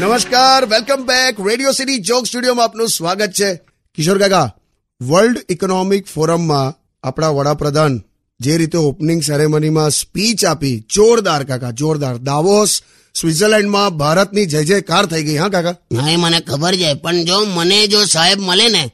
નમસ્કાર welcome back radio city joke સ્ટુડિયોમાં આપનું સ્વાગત છે. કિશોર કાકા વર્લ્ડ ઇકોનોમિક ફોરમમાં આપણા વડાપ્રધાન જે રીતે ઓપનિંગ સેરેમનીમાં સ્પીચ આપી, જોરદાર કાકા, જોરદાર. દાવોસ સ્વિટરલેન્ડમાં ભારતની જય જયકાર થઈ ગઈ, હા કાકા? હા એ મને ખબર છે, પણ જો મને જો સાહેબ મળે ને,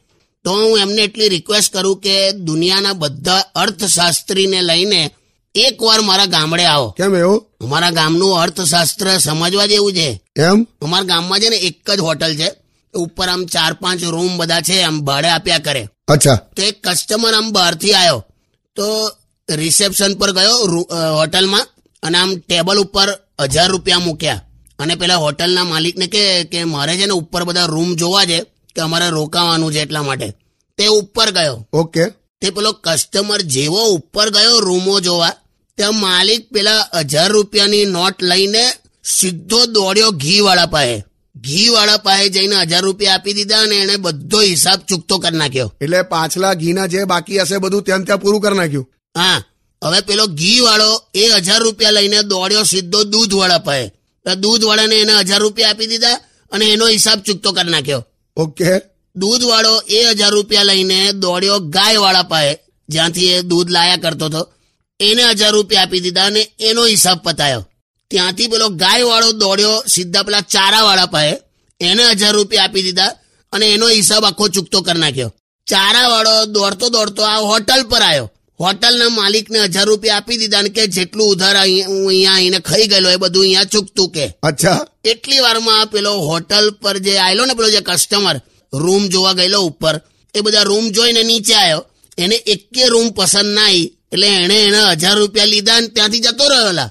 તો હું એમને એટલી રિક્વેસ્ટ કરું કે દુનિયાના બધા અર્થશાસ્ત્રીને લઈને એકવાર મારા ગામડે આવો. કેમ એવું? અમારા ગામનું અર્થશાસ્ત્ર સમજવા જેવું છે. એમ? અમારા ગામમાં છે ને એક જ હોટલ છે. ઉપર આમ ચાર પાંચ રૂમ બધા છે આમ ભાડે આપ્યા કરે. અચ્છા. તો એક કસ્ટમર આમ બહારથી આવ્યો તો રિસેપ્શન પર ગયો હોટલમાં અને આમ ટેબલ ઉપર હજાર રૂપિયા મૂક્યા. અને પેલા હોટલના માલિકને કે કે મારે છે ને ઉપર બધા રૂમ જોવા છે કે અમારે રોકાવાનું છે એટલા માટે. તે ઉપર ગયો. ઓકે. તે પેલો કસ્ટમર જેવો ઉપર ગયો રૂમો જોવા ત્યાં માલિક પેલા હજાર રૂપિયાની નોટ લઈને સીધો દોડ્યો ઘી વાળા પાસે. ઘી વાળા પાસે જઈને હજાર રૂપિયા આપી દીધા અને એને બધો હિસાબ ચૂકતો કરી નાખ્યો. એટલે પાછલા ઘીના જે બાકી હશે બધું ત્યાં ત્યાં પૂરું કરી નાખ્યું. હા હવે પેલો ઘી વાળો એ હજાર રૂપિયા લઈને દોડ્યો સીધો દૂધ વાળા પાસે દૂધવાળાને દૂધ વાળાને એને હજાર રૂપિયા આપી દીધા અને એનો હિસાબ ચૂકતો કરી નાખ્યો. ઓકે. દૂધ વાળો એ હજાર રૂપિયા લઈને દોડ્યો ગાય વાળા પાસે જ્યાંથી એ દૂધ લાયા કરતો હતો. એને હજાર રૂપિયા આપી દીધા અને એનો હિસાબ પતાયો. ત્યાંથી પેલો ગાય વાળો દોડ્યો સીધા પેલા ચારા વાળા પાસે એને હજાર રૂપિયા આપી દીધા અને એનો હિસાબ આખો ચૂકતો કરી નાખ્યો. ચારા વાળો દોડતો દોડતો આ હોટલ પર આવ્યો હોટલના માલિકને હજાર રૂપિયા આપી દીધા અને કે જેટલું ઉધાર હું અહીંયા આવીને ખાઈ ગયેલો એ બધું અહીંયા ચૂકતું કે. અચ્છા. એટલી વારમાં પેલો હોટલ પર જે આવેલો ને પેલો જે કસ્ટમર રૂમ જોવા ગયેલો ઉપર. એ બધા રૂમ જોઈને નીચે આવ્યો એને એકે રૂમ પસંદ ના આવી એટલે એને એને હજાર રૂપિયા લીધા અને ત્યાંથી જતો રહેલા.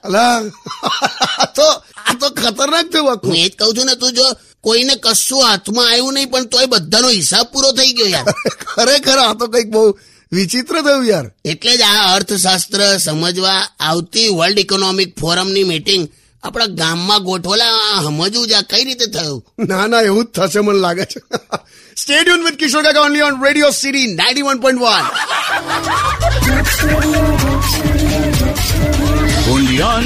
તો આ તો ખતરનાક થયું હું એ જ કઉ છું ને તું જો કોઈને કશું હાથમાં આવ્યું નહીં પણ તોય બધાનો હિસાબ પૂરો થઈ ગયો યાર. ખરેખર આ તો કંઈક બહુ વિચિત્ર થયું યાર. એટલે જ આ અર્થશાસ્ત્ર સમજવા આવતી વર્લ્ડ ઇકોનોમિક ફોરમની મીટિંગ આપણા ગામમાં ગોઠવલા સમજવું જ આ કઈ રીતે થયું? ના ના એવું જ થશે મને લાગે છે. Stadium with Kishore Kaka only on radio city ninety one point one Only on